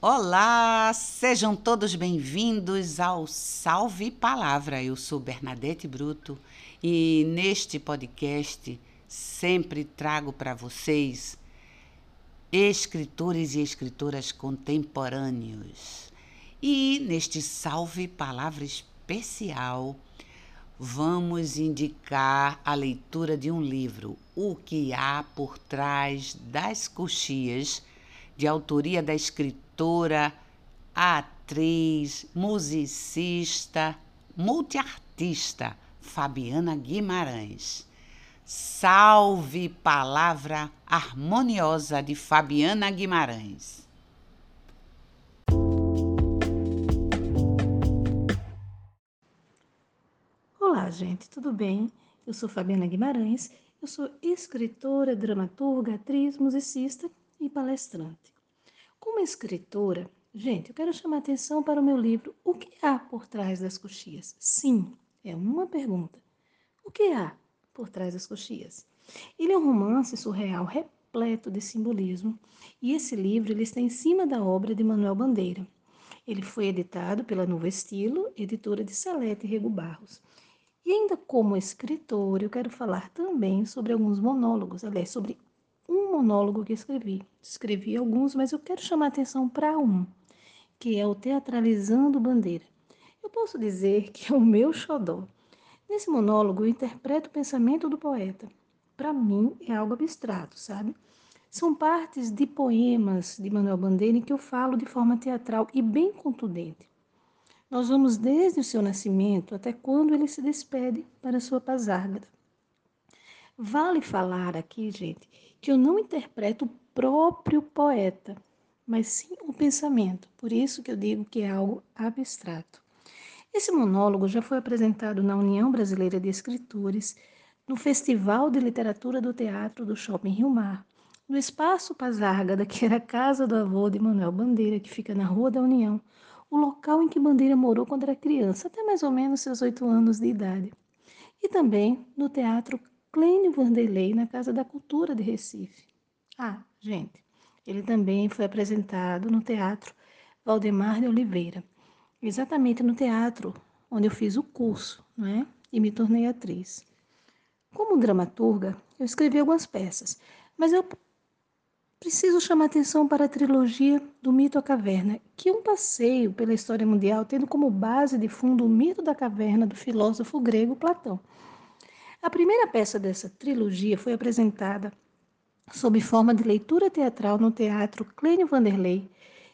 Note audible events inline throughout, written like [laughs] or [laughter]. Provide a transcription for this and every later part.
Olá, sejam todos bem-vindos ao Salve Palavra. Eu sou Bernadette Bruto e neste podcast sempre trago para vocês escritores e escritoras contemporâneos. E neste Salve Palavra especial, vamos indicar a leitura de um livro, O que há por trás das coxias, de autoria da escritora atriz, musicista, multiartista Fabiana Guimarães. Salve Palavra Harmoniosa de Fabiana Guimarães. Olá, gente, tudo bem? Eu sou Fabiana Guimarães, eu sou escritora, dramaturga, atriz, musicista e palestrante. Como escritora, gente, eu quero chamar atenção para o meu livro O que há por trás das coxias? Sim, é uma pergunta. O que há por trás das coxias? Ele é um romance surreal repleto de simbolismo e esse livro ele está em cima da obra de Manuel Bandeira. Ele foi editado pela Novo Estilo, editora de Salete Rego Barros. E ainda como escritor, eu quero falar também sobre alguns monólogos, aliás, sobre monólogo que escrevi. Escrevi alguns, mas eu quero chamar atenção para um, que é o Teatralizando Bandeira. Eu posso dizer que é o meu xodó. Nesse monólogo, eu interpreto o pensamento do poeta. Para mim, é algo abstrato, sabe? São partes de poemas de Manuel Bandeira em que eu falo de forma teatral e bem contundente. Nós vamos desde o seu nascimento até quando ele se despede para sua pasárgada. Vale falar aqui, gente, que eu não interpreto o próprio poeta, mas sim o pensamento. Por isso que eu digo que é algo abstrato. Esse monólogo já foi apresentado na União Brasileira de Escritores, no Festival de Literatura do Teatro do Shopping Rio Mar, no Espaço Pazárgada, que era a casa do avô de Manuel Bandeira, que fica na Rua da União, o local em que Bandeira morou quando era criança, até mais ou menos seus oito anos de idade. E também no Teatro Clênio Vanderlei na Casa da Cultura de Recife. Ah, gente, ele também foi apresentado no Teatro Valdemar de Oliveira, exatamente no teatro onde eu fiz o curso, não é? E me tornei atriz. Como dramaturga, eu escrevi algumas peças, mas eu preciso chamar atenção para a trilogia do Mito à Caverna, que é um passeio pela história mundial, tendo como base de fundo o mito da caverna do filósofo grego Platão. A primeira peça dessa trilogia foi apresentada sob forma de leitura teatral no Teatro Clênio Vanderlei,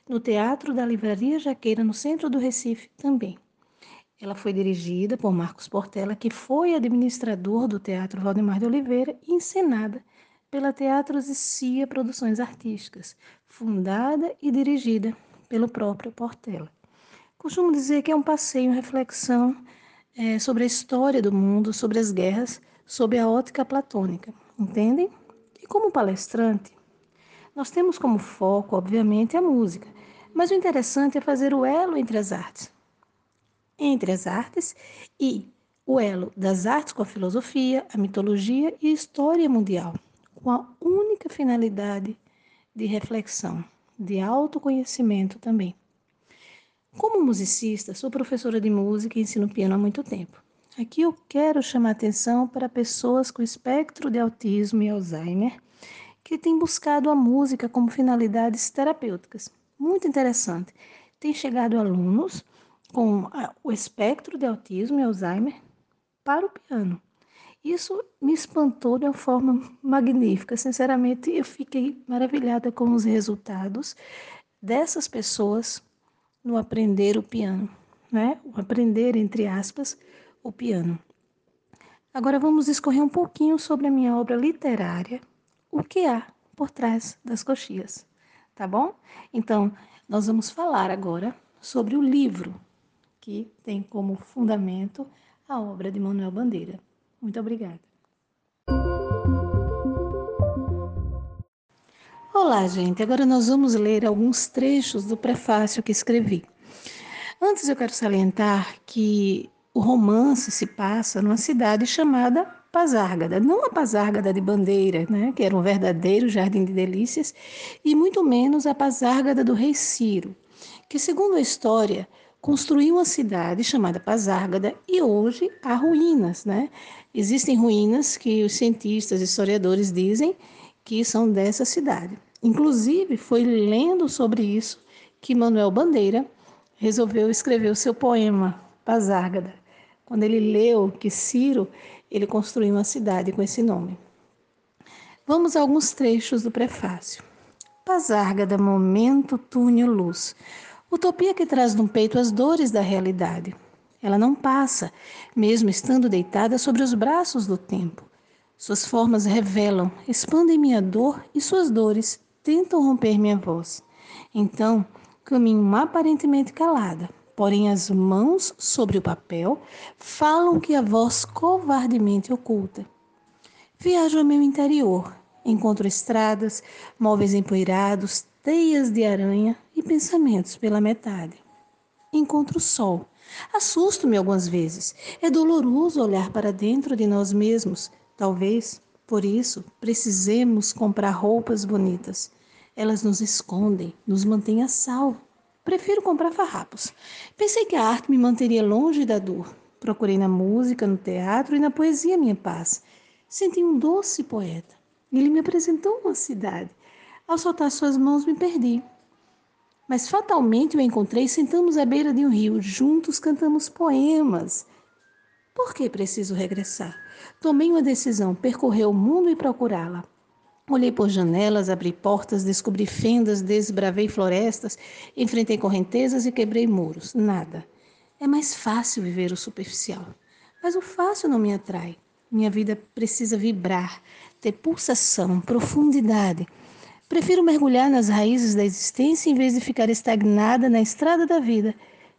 no Teatro da Livraria Jaqueira, no centro do Recife também. Ela foi dirigida por Marcos Portela, que foi administrador do Teatro Valdemar de Oliveira, e encenada pela Teatros e Cia Produções Artísticas, fundada e dirigida pelo próprio Portela. Costumo dizer que é um passeio, uma reflexão é, sobre a história do mundo, sobre as guerras, sob a ótica platônica, entendem? E como palestrante, nós temos como foco, obviamente, a música, mas o interessante é fazer o elo entre as artes. Entre as artes e o elo das artes com a filosofia, a mitologia e a história mundial, com a única finalidade de reflexão, de autoconhecimento também. Como musicista, sou professora de música e ensino piano há muito tempo. Aqui eu quero chamar atenção para pessoas com espectro de autismo e Alzheimer que têm buscado a música como finalidades terapêuticas. Muito interessante. Tem chegado alunos com o espectro de autismo e Alzheimer para o piano. Isso me espantou de uma forma magnífica. Sinceramente, eu fiquei maravilhada com os resultados dessas pessoas no aprender o piano, né? O aprender, entre aspas, o piano. Agora vamos discorrer um pouquinho sobre a minha obra literária, o que há por trás das coxias, tá bom? Então, nós vamos falar agora sobre o livro que tem como fundamento a obra de Manuel Bandeira. Muito obrigada. Olá, gente. Agora nós vamos ler alguns trechos do prefácio que escrevi. Antes eu quero salientar que o romance se passa numa cidade chamada Pazárgada, não a Pazárgada de Bandeira, né, que era um verdadeiro jardim de delícias, e muito menos a Pazárgada do rei Ciro, que, segundo a história, construiu uma cidade chamada Pazárgada e hoje há ruínas, né? Existem ruínas que os cientistas e historiadores dizem que são dessa cidade. Inclusive, foi lendo sobre isso que Manuel Bandeira resolveu escrever o seu poema Pazárgada. Quando ele leu que Ciro, ele construiu uma cidade com esse nome. Vamos a alguns trechos do prefácio. Pazárgada, momento, túnel, luz. Utopia que traz no peito as dores da realidade. Ela não passa, mesmo estando deitada sobre os braços do tempo. Suas formas revelam, expandem minha dor e suas dores tentam romper minha voz. Então, caminho aparentemente calada, porém as mãos sobre o papel falam que a voz covardemente oculta. Viajo ao meu interior, encontro estradas, móveis empoeirados, teias de aranha e pensamentos pela metade. Encontro o sol. Assusto-me algumas vezes. É doloroso olhar para dentro de nós mesmos. Talvez, por isso, precisemos comprar roupas bonitas. Elas nos escondem, nos mantêm a salvo. Prefiro comprar farrapos. Pensei que a arte me manteria longe da dor. Procurei na música, no teatro e na poesia minha paz. Senti um doce poeta. Ele me apresentou uma cidade. Ao soltar suas mãos, me perdi. Mas fatalmente o encontrei sentamos à beira de um rio. Juntos cantamos poemas. Por que preciso regressar? Tomei uma decisão, percorrer o mundo e procurá-la. Olhei por janelas, abri portas, descobri fendas, desbravei florestas, enfrentei correntezas e quebrei muros. Nada. É mais fácil viver o superficial. Mas o fácil não me atrai. Minha vida precisa vibrar, ter pulsação, profundidade. Prefiro mergulhar nas raízes da existência em vez de ficar estagnada na estrada da vida,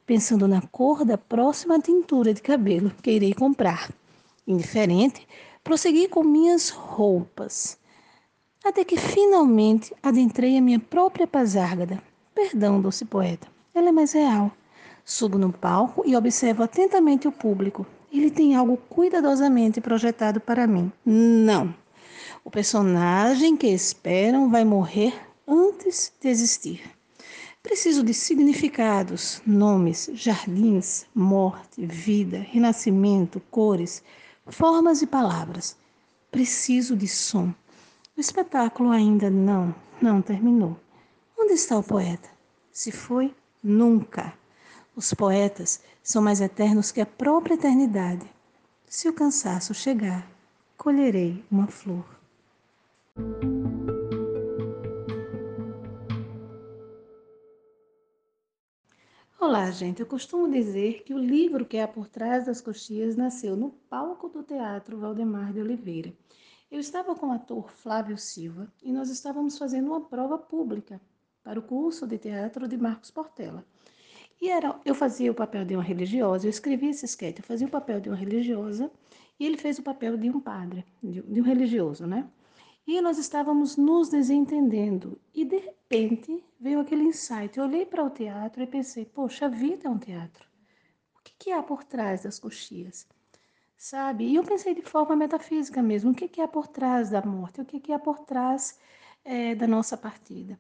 pensando na cor da próxima tintura de cabelo que irei comprar. Indiferente, prossegui com minhas roupas até que finalmente adentrei a minha própria pazárgada. Perdão, doce poeta, ela é mais real. Subo no palco e observo atentamente o público. Ele tem algo cuidadosamente projetado para mim. Não. O personagem que esperam vai morrer antes de existir. Preciso de significados, nomes, jardins, morte, vida, renascimento, cores, formas e palavras. Preciso de som o espetáculo ainda não, não terminou. Onde está o poeta? Se foi, nunca. Os poetas são mais eternos que a própria eternidade. Se o cansaço chegar, colherei uma flor. Olá, gente. Eu costumo dizer que o livro que há por trás das coxias nasceu no palco do Teatro Valdemar de Oliveira. Eu estava com o ator Flávio Silva e nós estávamos fazendo uma prova pública para o curso de teatro de Marcos Portela. E era, eu fazia o papel de uma religiosa, eu escrevia esse sketch, eu fazia o papel de uma religiosa e ele fez o papel de um padre, de, de um religioso, né? E nós estávamos nos desentendendo e de repente veio aquele insight. Eu olhei para o teatro e pensei, poxa, a vida é um teatro. O que, que há por trás das coxias? sabe? E eu pensei de forma metafísica mesmo, o que, que há por trás da morte, o que, que há por trás é, da nossa partida.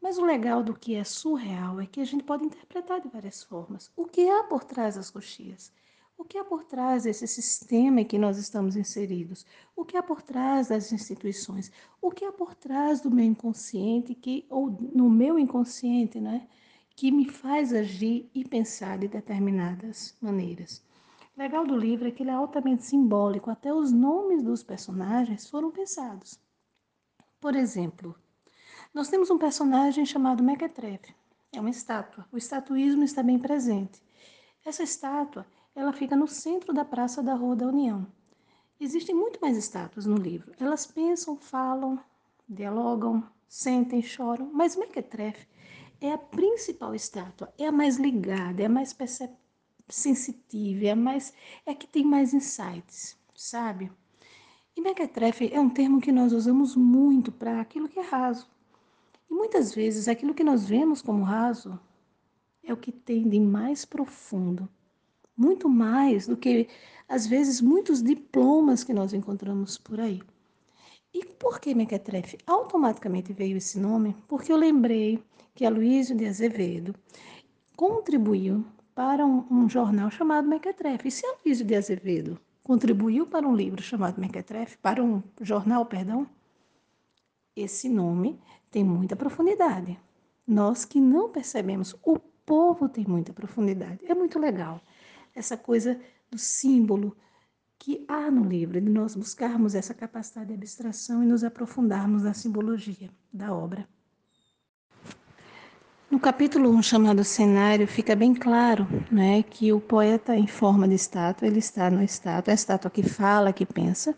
Mas o legal do que é surreal é que a gente pode interpretar de várias formas. O que há por trás das coxias? O que há por trás desse sistema em que nós estamos inseridos? O que há por trás das instituições? O que há por trás do meu inconsciente, que, ou no meu inconsciente, né, que me faz agir e pensar de determinadas maneiras? legal do livro é que ele é altamente simbólico, até os nomes dos personagens foram pensados. Por exemplo, nós temos um personagem chamado Mequetrefe. É uma estátua. O estatuísmo está bem presente. Essa estátua, ela fica no centro da Praça da Rua da União. Existem muito mais estátuas no livro. Elas pensam, falam, dialogam, sentem, choram, mas Mequetrefe é a principal estátua, é a mais ligada, é a mais sensitiva, é mais é que tem mais insights, sabe? E mequetrefe é um termo que nós usamos muito para aquilo que é raso. E muitas vezes aquilo que nós vemos como raso é o que tem de mais profundo muito mais do que, às vezes, muitos diplomas que nós encontramos por aí. E por que Mequetrefe? Automaticamente veio esse nome porque eu lembrei que Aloysio de Azevedo contribuiu para um, um jornal chamado Mequetrefe. E se Aloysio de Azevedo contribuiu para um livro chamado Mequetrefe, para um jornal, perdão, esse nome tem muita profundidade. Nós que não percebemos, o povo tem muita profundidade. É muito legal essa coisa do símbolo que há no livro, de nós buscarmos essa capacidade de abstração e nos aprofundarmos na simbologia da obra. No capítulo 1, chamado Cenário, fica bem claro né, que o poeta, em forma de estátua, ele está no estátua, é a estátua que fala, que pensa.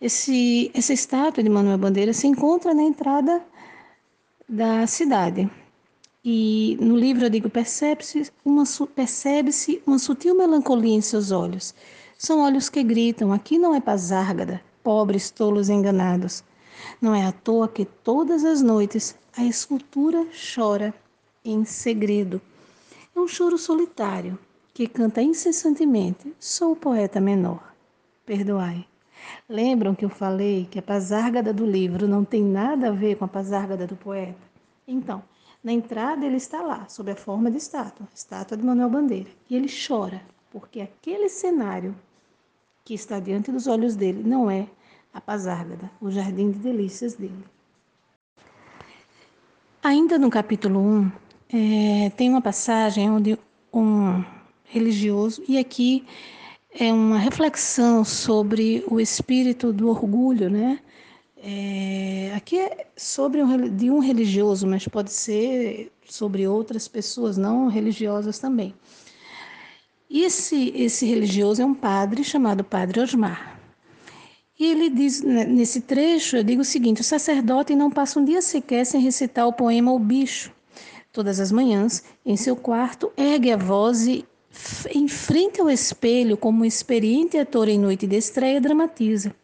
Esse, essa estátua de Manuel Bandeira se encontra na entrada da cidade. E no livro eu digo: percebe-se uma, percebe uma sutil melancolia em seus olhos. São olhos que gritam: aqui não é Pazárgada, pobres tolos enganados. Não é à toa que todas as noites a escultura chora em segredo. É um choro solitário que canta incessantemente: Sou o poeta menor. Perdoai. Lembram que eu falei que a pazárgada do livro não tem nada a ver com a pazárgada do poeta? Então, na entrada ele está lá, sob a forma de estátua, estátua de Manuel Bandeira, e ele chora, porque aquele cenário que está diante dos olhos dele não é a pazárgada, o jardim de delícias dele. Ainda no capítulo 1, é, tem uma passagem onde um religioso, e aqui é uma reflexão sobre o espírito do orgulho, né? É, aqui é sobre um, de um religioso, mas pode ser sobre outras pessoas não religiosas também. Esse, esse religioso é um padre chamado Padre Osmar. E ele diz né, nesse trecho, eu digo o seguinte: o sacerdote não passa um dia sequer sem recitar o poema O Bicho, Todas as manhãs, em seu quarto, ergue a voz e, em frente ao espelho, como um experiente ator em noite de estreia, dramatiza.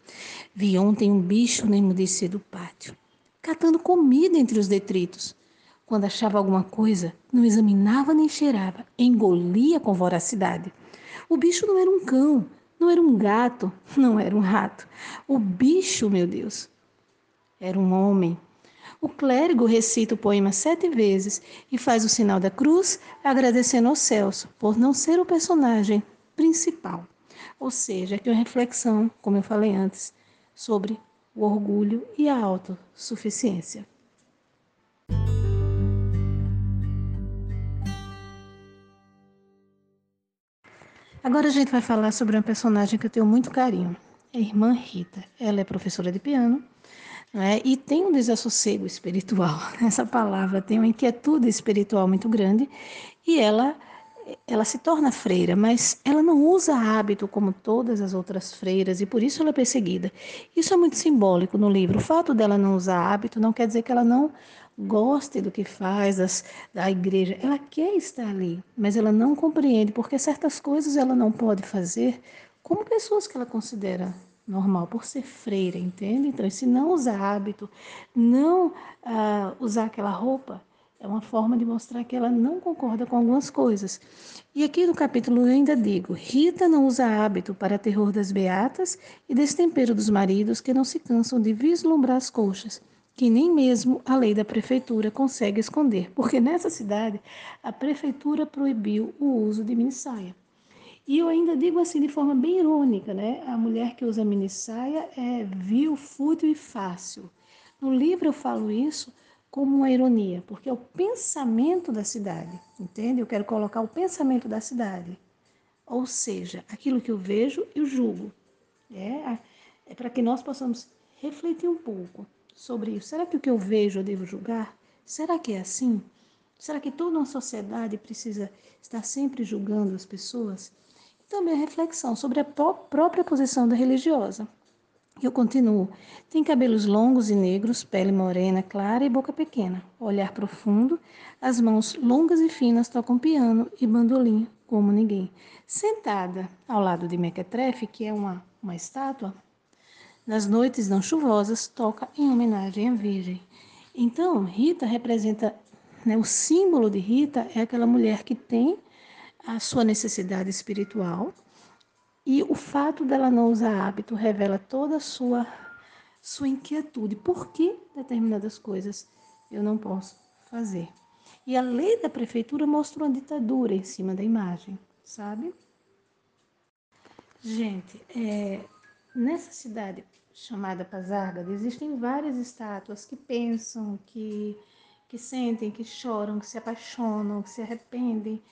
Vi ontem um bicho no emudecer do pátio, catando comida entre os detritos. Quando achava alguma coisa, não examinava nem cheirava, engolia com voracidade. O bicho não era um cão, não era um gato, não era um rato. O bicho, meu Deus, era um homem o clérigo recita o poema sete vezes e faz o sinal da cruz, agradecendo ao Celso por não ser o personagem principal. Ou seja, aqui uma reflexão, como eu falei antes, sobre o orgulho e a autossuficiência. Agora a gente vai falar sobre uma personagem que eu tenho muito carinho, a irmã Rita. Ela é professora de piano né? E tem um desassossego espiritual. [laughs] Essa palavra tem uma inquietude espiritual muito grande e ela ela se torna freira, mas ela não usa hábito como todas as outras freiras e por isso ela é perseguida. Isso é muito simbólico no livro. O fato dela não usar hábito não quer dizer que ela não goste do que faz das, da igreja. Ela quer estar ali, mas ela não compreende porque certas coisas ela não pode fazer como pessoas que ela considera normal, por ser freira, entende? Então, esse não usar hábito, não uh, usar aquela roupa, é uma forma de mostrar que ela não concorda com algumas coisas. E aqui no capítulo eu ainda digo: Rita não usa hábito para terror das beatas e destempero dos maridos que não se cansam de vislumbrar as coxas, que nem mesmo a lei da prefeitura consegue esconder, porque nessa cidade a prefeitura proibiu o uso de minissaia. E eu ainda digo assim de forma bem irônica, né? A mulher que usa mini saia é vil, fútil e fácil. No livro eu falo isso como uma ironia, porque é o pensamento da cidade, entende? Eu quero colocar o pensamento da cidade. Ou seja, aquilo que eu vejo, eu julgo. É, é para que nós possamos refletir um pouco sobre isso. Será que o que eu vejo eu devo julgar? Será que é assim? Será que toda uma sociedade precisa estar sempre julgando as pessoas? Também a reflexão sobre a própria posição da religiosa. Eu continuo. Tem cabelos longos e negros, pele morena, clara e boca pequena, olhar profundo, as mãos longas e finas tocam piano e bandolim como ninguém. Sentada ao lado de Mequetrefe, que é uma, uma estátua, nas noites não chuvosas, toca em homenagem à Virgem. Então, Rita representa, né, o símbolo de Rita é aquela mulher que tem a sua necessidade espiritual e o fato dela não usar hábito revela toda a sua sua inquietude. Por que determinadas coisas eu não posso fazer? E a lei da prefeitura mostra uma ditadura em cima da imagem, sabe? Gente, é, nessa cidade chamada Pazárgada, existem várias estátuas que pensam, que, que sentem, que choram, que se apaixonam, que se arrependem.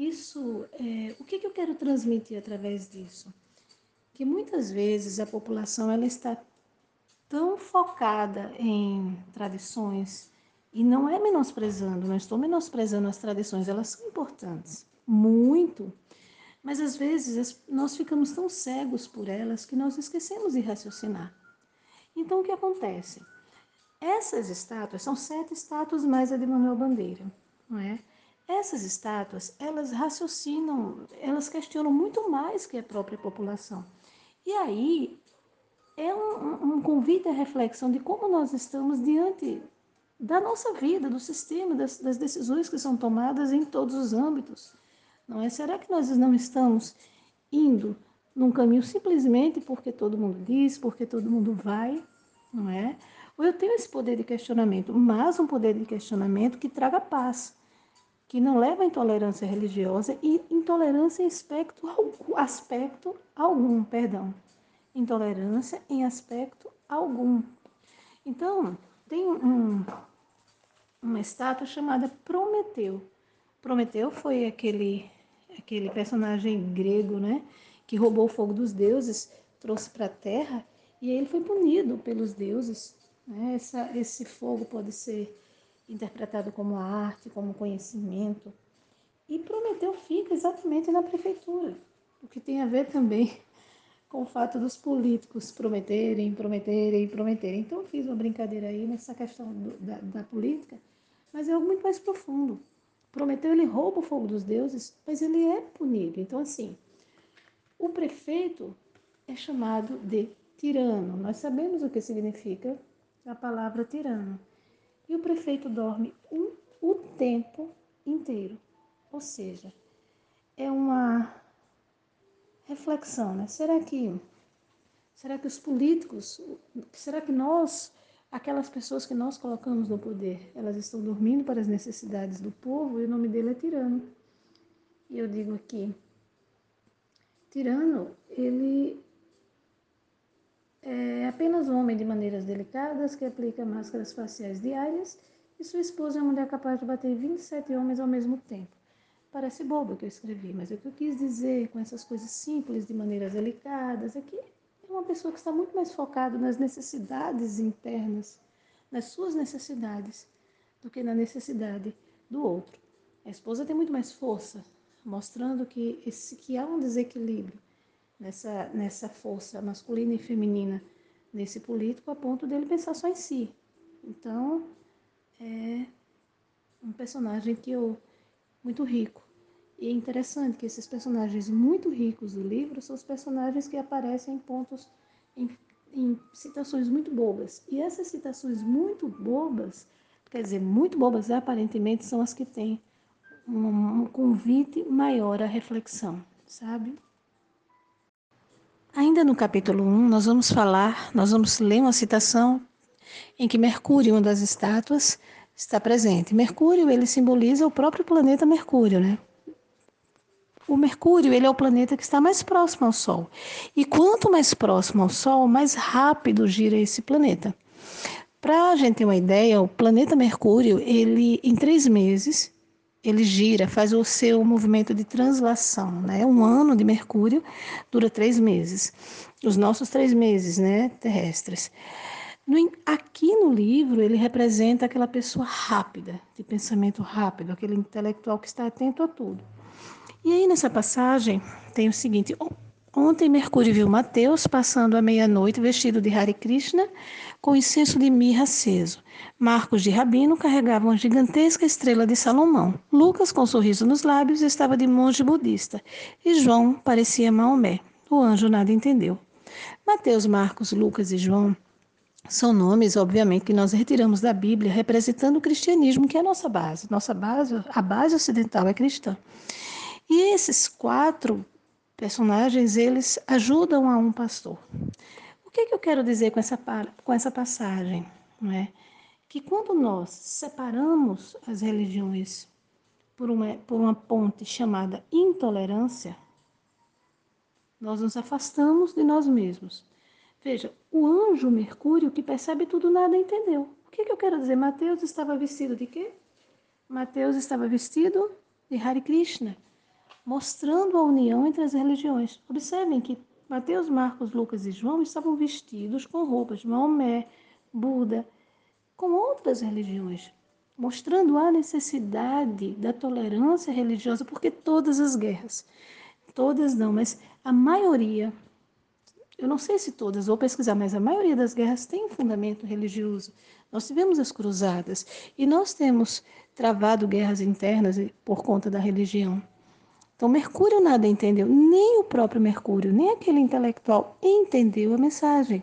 Isso, é, o que, que eu quero transmitir através disso? Que muitas vezes a população ela está tão focada em tradições, e não é menosprezando, não estou menosprezando as tradições, elas são importantes, muito. Mas às vezes nós ficamos tão cegos por elas que nós esquecemos de raciocinar. Então o que acontece? Essas estátuas são sete estátuas mais a de Manuel Bandeira, não é? Essas estátuas, elas raciocinam, elas questionam muito mais que a própria população. E aí é um, um convite à reflexão de como nós estamos diante da nossa vida, do sistema, das, das decisões que são tomadas em todos os âmbitos. Não é? Será que nós não estamos indo num caminho simplesmente porque todo mundo diz, porque todo mundo vai, não é? Ou eu tenho esse poder de questionamento, mas um poder de questionamento que traga paz, que não leva à intolerância religiosa e intolerância em aspecto, aspecto algum, perdão. Intolerância em aspecto algum. Então, tem um, uma estátua chamada Prometeu. Prometeu foi aquele aquele personagem grego, né, que roubou o fogo dos deuses, trouxe para a terra e ele foi punido pelos deuses. Né? Essa, esse fogo pode ser interpretado como arte, como conhecimento. E Prometeu fica exatamente na prefeitura, o que tem a ver também [laughs] com o fato dos políticos prometerem, prometerem, prometerem. Então, eu fiz uma brincadeira aí nessa questão do, da, da política, mas é algo muito mais profundo. Prometeu, ele rouba o fogo dos deuses, mas ele é punido. Então, assim, o prefeito é chamado de tirano. Nós sabemos o que significa a palavra tirano. E o prefeito dorme um, o tempo inteiro. Ou seja, é uma reflexão, né? Será que será que os políticos, será que nós aquelas pessoas que nós colocamos no poder, elas estão dormindo para as necessidades do povo e o nome dele é tirano. E eu digo aqui, tirano, ele é apenas um homem de maneiras delicadas que aplica máscaras faciais diárias e sua esposa é uma mulher capaz de bater 27 homens ao mesmo tempo. Parece bobo o que eu escrevi, mas o que eu quis dizer com essas coisas simples, de maneiras delicadas, é que é uma pessoa que está muito mais focada nas necessidades internas, nas suas necessidades, do que na necessidade do outro. A esposa tem muito mais força, mostrando que, esse, que há um desequilíbrio nessa, nessa força masculina e feminina nesse político a ponto dele pensar só em si. Então, é um personagem que eu muito rico. E é interessante que esses personagens muito ricos do livro são os personagens que aparecem em pontos, em, em citações muito bobas. E essas citações muito bobas, quer dizer, muito bobas aparentemente, são as que têm um, um convite maior à reflexão, sabe? Ainda no capítulo 1, nós vamos falar, nós vamos ler uma citação em que Mercúrio, uma das estátuas, está presente. Mercúrio, ele simboliza o próprio planeta Mercúrio, né? O Mercúrio ele é o planeta que está mais próximo ao Sol. E quanto mais próximo ao Sol, mais rápido gira esse planeta. Para a gente ter uma ideia, o planeta Mercúrio, ele em três meses, ele gira, faz o seu movimento de translação. Né? Um ano de Mercúrio dura três meses. Os nossos três meses né, terrestres. No, aqui no livro, ele representa aquela pessoa rápida, de pensamento rápido, aquele intelectual que está atento a tudo. E aí nessa passagem tem o seguinte: Ontem Mercúrio viu Mateus passando à meia-noite vestido de Hare Krishna com incenso de mirra aceso. Marcos de Rabino carregava uma gigantesca estrela de Salomão. Lucas, com um sorriso nos lábios, estava de monge budista. E João parecia Maomé. O anjo nada entendeu. Mateus, Marcos, Lucas e João são nomes, obviamente, que nós retiramos da Bíblia, representando o cristianismo, que é a nossa base. Nossa base, a base ocidental é cristã. E esses quatro personagens, eles ajudam a um pastor. O que, que eu quero dizer com essa, com essa passagem? Não é? Que quando nós separamos as religiões por uma, por uma ponte chamada intolerância, nós nos afastamos de nós mesmos. Veja, o anjo Mercúrio, que percebe tudo, nada entendeu. O que, que eu quero dizer? Mateus estava vestido de quê? Mateus estava vestido de Hare Krishna, mostrando a união entre as religiões. Observem que Mateus, Marcos, Lucas e João estavam vestidos com roupas de Maomé, Buda, com outras religiões, mostrando a necessidade da tolerância religiosa, porque todas as guerras, todas não, mas a maioria, eu não sei se todas, vou pesquisar, mas a maioria das guerras tem fundamento religioso. Nós tivemos as cruzadas e nós temos travado guerras internas por conta da religião. Então, Mercúrio nada entendeu, nem o próprio Mercúrio, nem aquele intelectual entendeu a mensagem.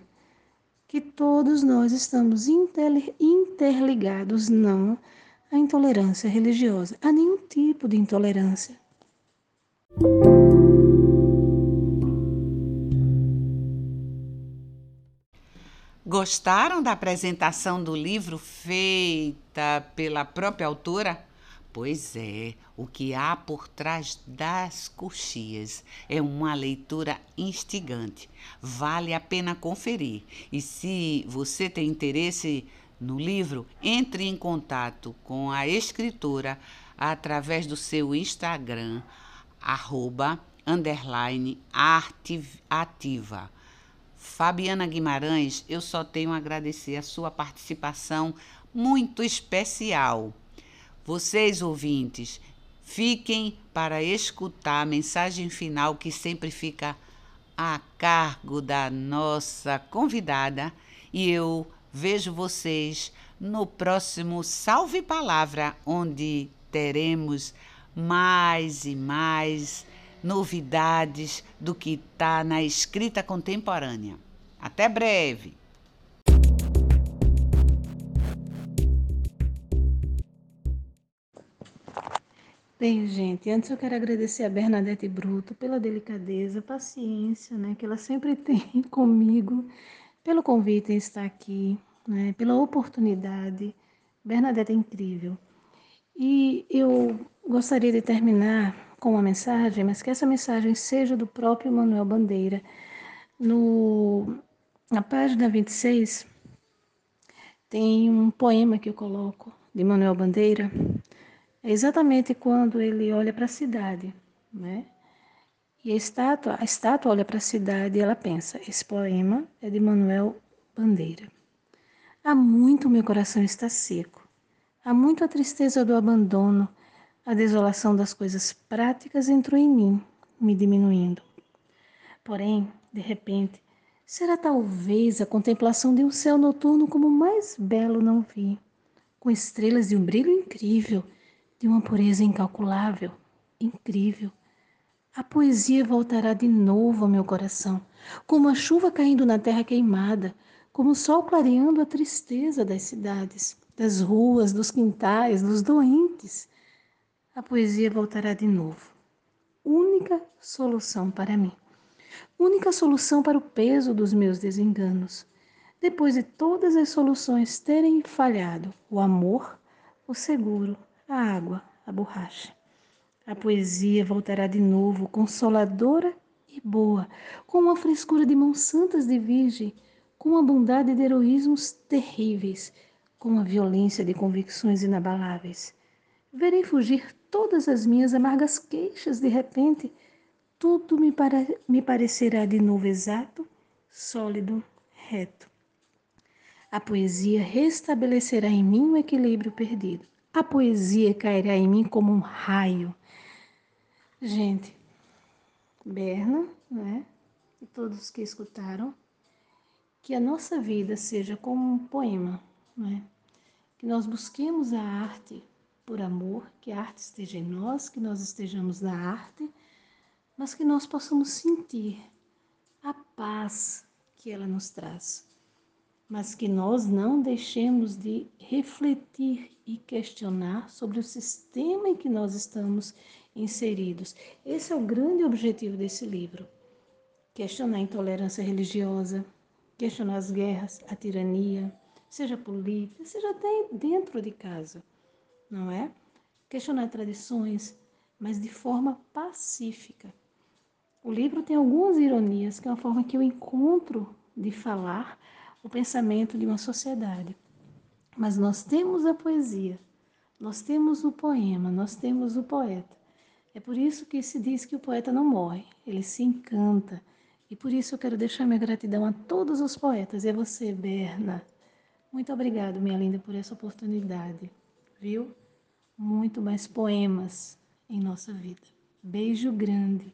Que todos nós estamos interligados, não à intolerância religiosa, a nenhum tipo de intolerância. Gostaram da apresentação do livro feita pela própria autora? Pois é, o que há por trás das coxias é uma leitura instigante. Vale a pena conferir. E se você tem interesse no livro, entre em contato com a escritora através do seu Instagram, arroba, underline, ativa. Fabiana Guimarães, eu só tenho a agradecer a sua participação muito especial. Vocês, ouvintes, fiquem para escutar a mensagem final que sempre fica a cargo da nossa convidada e eu vejo vocês no próximo Salve Palavra, onde teremos mais e mais novidades do que está na escrita contemporânea. Até breve! Bem, gente, antes eu quero agradecer a Bernadette Bruto pela delicadeza, paciência, né, que ela sempre [laughs] tem comigo, pelo convite em estar aqui, né, pela oportunidade. Bernadette é incrível. E eu gostaria de terminar com uma mensagem, mas que essa mensagem seja do próprio Manuel Bandeira. No, na página 26, tem um poema que eu coloco de Manuel Bandeira, é exatamente quando ele olha para a cidade, né? E a estátua, a estátua olha para a cidade e ela pensa: esse poema é de Manuel Bandeira. Há muito meu coração está seco. Há muito a tristeza do abandono, a desolação das coisas práticas entrou em mim, me diminuindo. Porém, de repente, será talvez a contemplação de um céu noturno como o mais belo não vi, com estrelas de um brilho incrível de uma pureza incalculável, incrível. A poesia voltará de novo ao meu coração, como a chuva caindo na terra queimada, como o sol clareando a tristeza das cidades, das ruas, dos quintais, dos doentes. A poesia voltará de novo. Única solução para mim. Única solução para o peso dos meus desenganos. Depois de todas as soluções terem falhado, o amor, o seguro, a água, a borracha. A poesia voltará de novo, consoladora e boa, com uma frescura de mãos santas de virgem, com uma bondade de heroísmos terríveis, com uma violência de convicções inabaláveis. Verei fugir todas as minhas amargas queixas de repente, tudo me, para, me parecerá de novo exato, sólido, reto. A poesia restabelecerá em mim o equilíbrio perdido a poesia cairá em mim como um raio. Gente, Berna, né? E todos que escutaram, que a nossa vida seja como um poema, né? Que nós busquemos a arte por amor, que a arte esteja em nós, que nós estejamos na arte, mas que nós possamos sentir a paz que ela nos traz mas que nós não deixemos de refletir e questionar sobre o sistema em que nós estamos inseridos. Esse é o grande objetivo desse livro. Questionar a intolerância religiosa, questionar as guerras, a tirania, seja política, seja até dentro de casa, não é? Questionar tradições, mas de forma pacífica. O livro tem algumas ironias, que é uma forma que eu encontro de falar o pensamento de uma sociedade. Mas nós temos a poesia, nós temos o poema, nós temos o poeta. É por isso que se diz que o poeta não morre, ele se encanta. E por isso eu quero deixar minha gratidão a todos os poetas e a você, Berna. Muito obrigado, minha linda, por essa oportunidade, viu? Muito mais poemas em nossa vida. Beijo grande.